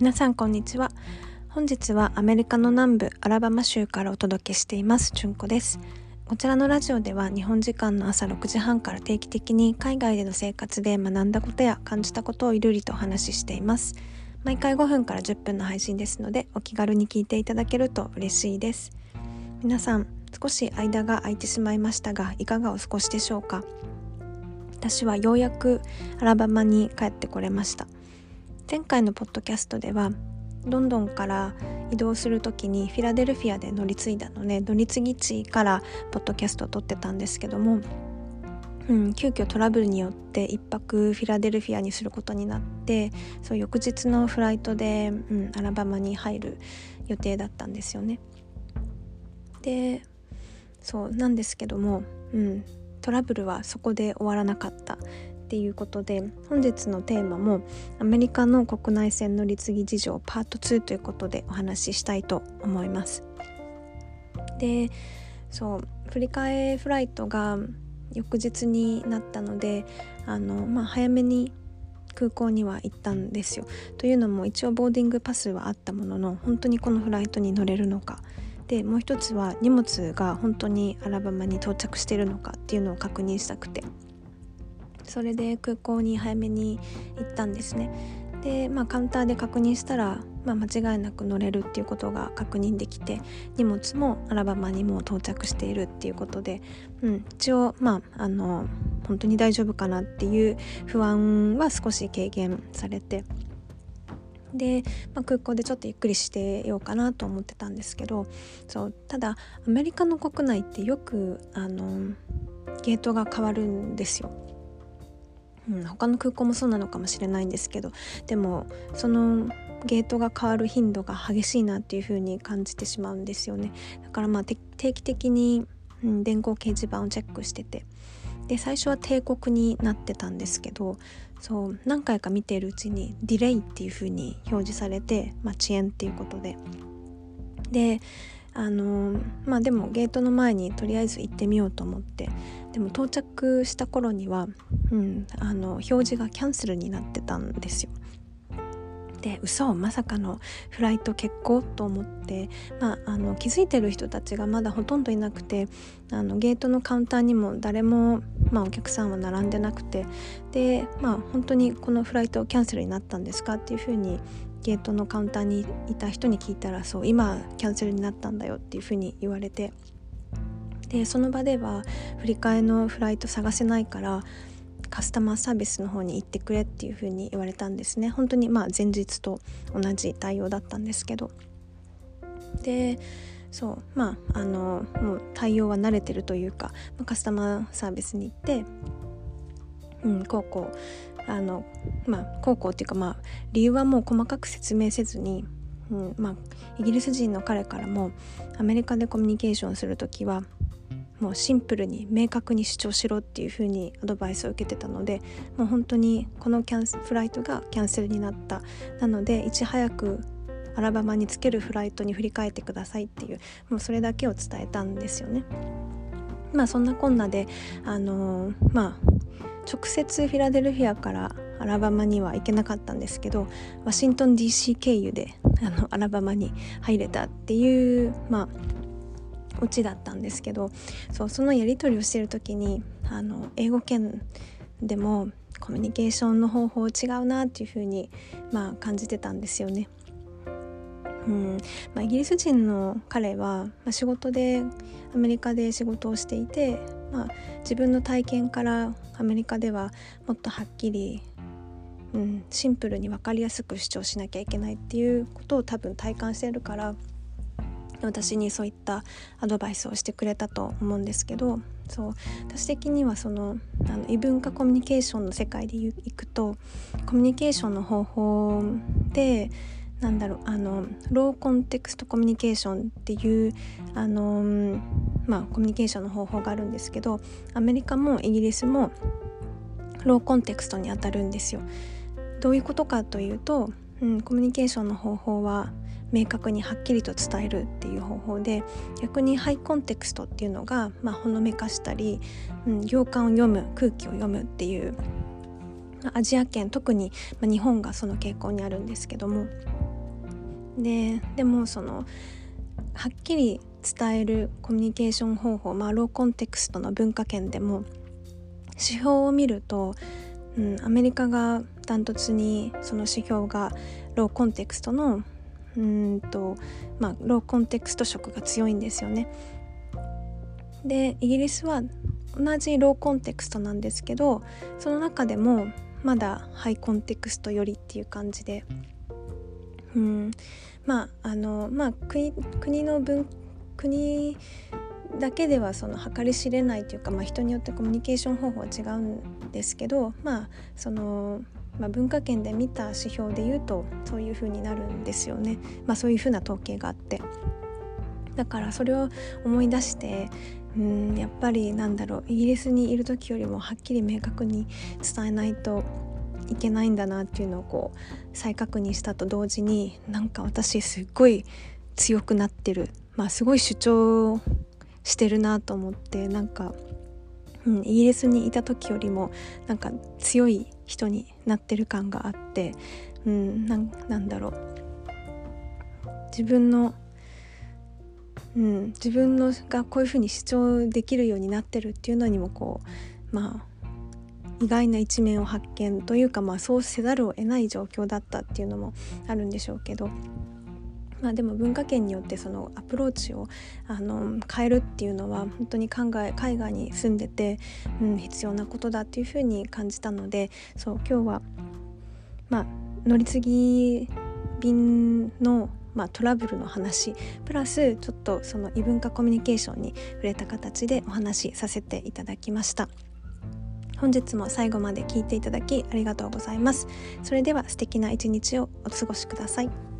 皆さんこんにちは。本日はアメリカの南部アラバマ州からお届けしていますじゅんこです。こちらのラジオでは日本時間の朝6時半から定期的に海外での生活で学んだことや感じたことをいるりとお話ししています。毎回5分から10分の配信ですのでお気軽に聞いていただけると嬉しいです。皆さん少し間が空いてしまいましたがいかがお過ごしでしょうか？私はようやくアラバマに帰ってこれました。前回のポッドキャストではロンドンから移動する時にフィラデルフィアで乗り継いだので乗り継ぎ地からポッドキャストを撮ってたんですけども、うん、急遽トラブルによって1泊フィラデルフィアにすることになってそう翌日のフライトで、うん、アラバマに入る予定だったんですよね。でそうなんですけども、うん、トラブルはそこで終わらなかったっていうことで本日のテーマもアメリカの国内線乗り継ぎ事情パート2ということでお話ししたいと思います。でそう振り替えフライトが翌日になったのであの、まあ、早めに空港には行ったんですよ。というのも一応ボーディングパスはあったものの本当にこのフライトに乗れるのかでもう一つは荷物が本当にアラバマに到着してるのかっていうのを確認したくてそれで空港に早めに行ったんですねで、まあ、カウンターで確認したら、まあ、間違いなく乗れるっていうことが確認できて荷物もアラバマにも到着しているっていうことで、うん、一応まああの本当に大丈夫かなっていう不安は少し軽減されてで、まあ、空港でちょっとゆっくりしてようかなと思ってたんですけどそうただアメリカの国内ってよくあのゲートが変わるんですよ。うん、他の空港もそうなのかもしれないんですけどでもそのゲートが変わる頻度が激しいなっていう風に感じてしまうんですよね。だからまあ定期的に、うん、電光掲示板をチェックしてて。で最初は帝国になってたんですけどそう何回か見ているうちにディレイっていう風に表示されて、まあ、遅延っていうことで。であのまあでもゲートの前にとりあえず行ってみようと思って。でも到着した頃には、うん、あの表示がキャンセルになってたんですよ。で嘘まさかのフライト欠航と思って、まあ、あの気づいてる人たちがまだほとんどいなくてあのゲートのカウンターにも誰も、まあ、お客さんは並んでなくて。で、まあ、本当にこのフライトキャンセルになったんですかっていうふうにゲートのカウンターにいた人に聞いたらそう今キャンセルになったんだよっていうふうに言われてでその場では振り替えのフライト探せないからカスタマーサービスの方に行ってくれっていう風に言われたんですね。本当にまあ前日と同じ対応だったんですけど。でそうまああのもう対応は慣れてるというかカスタマーサービスに行ってうんこうこうあのまあこうこうっていうかまあ理由はもう細かく説明せずに、うんまあ、イギリス人の彼からもアメリカでコミュニケーションする時はもうシンプルに明確に主張しろっていう風にアドバイスを受けてたのでもう本当にこのキャンフライトがキャンセルになったなのでいち早くアラバマにつけるフライトに振り替えてくださいっていうもうそれだけを伝えたんですよね。まあそんなこんなであのー、まあ直接フィラデルフィアからアラバマには行けなかったんですけどワシントン DC 経由であのアラバマに入れたっていうまあオチだったんですけどそうそのやり取りをしてる時にあの英語圏でもコミュニケーションの方法違うなっていうふうに、まあ、感じてたんですよね。うんまあ、イギリス人の彼は、まあ、仕事でアメリカで仕事をしていて、まあ、自分の体験からアメリカではもっとはっきり、うん、シンプルに分かりやすく主張しなきゃいけないっていうことを多分体感してるから私にそういったアドバイスをしてくれたと思うんですけどそう私的にはそのあの異文化コミュニケーションの世界でいくとコミュニケーションの方法でなんだろうあのローコンテクストコミュニケーションっていうあの、まあ、コミュニケーションの方法があるんですけどアメリカもイギリスもローコンテクストにあたるんですよ。どういうことかというと、うん、コミュニケーションの方法は明確にはっきりと伝えるっていう方法で逆にハイコンテクストっていうのが、まあ、ほのめかしたり、うん、行間を読む空気を読むっていうアジア圏特に、まあ、日本がその傾向にあるんですけどもででもそのはっきり伝えるコミュニケーション方法、まあ、ローコンテクストの文化圏でも指標を見ると、うん、アメリカがダントツにその指標がローコンテクストのうんと、まあ、ローコンテクスト色が強いんですよね。でイギリスは同じローコンテクストなんですけどその中でもまだハイコンテクストよりっていう感じで、うん、まああのまあ国国の文国だけではその計り知れないというか、まあ、人によってコミュニケーション方法は違うんですけどまあそのまあ、文化圏で見た指標で言うとそういう風になるんですよね、まあ、そういう風な統計があって。だからそれを思い出してうんやっぱりなんだろうイギリスにいる時よりもはっきり明確に伝えないといけないんだなっていうのをこう再確認したと同時になんか私すっごい強くなってるまあすごい主張してるなと思ってなんか、うん、イギリスにいた時よりもなんか強い人になってる感があって、うん、なんだろう自分のうん、自分のがこういうふうに主張できるようになってるっていうのにもこうまあ意外な一面を発見というか、まあ、そうせざるを得ない状況だったっていうのもあるんでしょうけど。まあ、でも文化圏によってそのアプローチをあの変えるっていうのは本当に考え海外に住んでて、うん、必要なことだっていうふうに感じたのでそう今日は、まあ、乗り継ぎ便のまあ、トラブルの話プラスちょっとその異文化コミュニケーションに触れた形でお話しさせていただきました。本日も最後まで聞いていただきありがとうございます。それでは素敵な一日をお過ごしください。